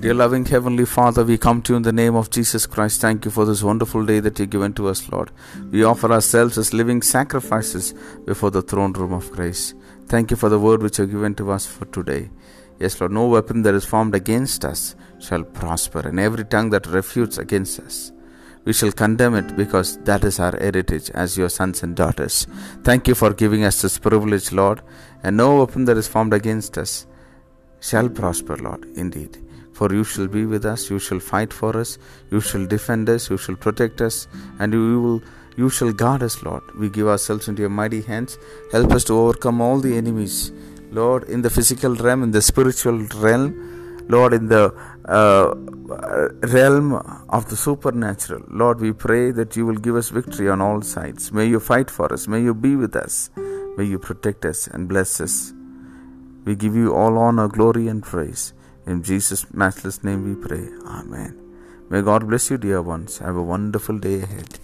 Dear loving Heavenly Father, we come to you in the name of Jesus Christ. Thank you for this wonderful day that you've given to us, Lord. We offer ourselves as living sacrifices before the throne room of grace. Thank you for the word which you have given to us for today. Yes, Lord, no weapon that is formed against us shall prosper, and every tongue that refutes against us, we shall condemn it because that is our heritage as your sons and daughters. Thank you for giving us this privilege, Lord, and no weapon that is formed against us shall prosper, Lord, indeed. For you shall be with us, you shall fight for us, you shall defend us, you shall protect us, and you will you shall guard us, Lord. We give ourselves into your mighty hands. Help us to overcome all the enemies, Lord, in the physical realm, in the spiritual realm, Lord, in the uh, realm of the supernatural. Lord, we pray that you will give us victory on all sides. May you fight for us. May you be with us. May you protect us and bless us. We give you all honor, glory, and praise. In Jesus' matchless name we pray. Amen. May God bless you, dear ones. Have a wonderful day ahead.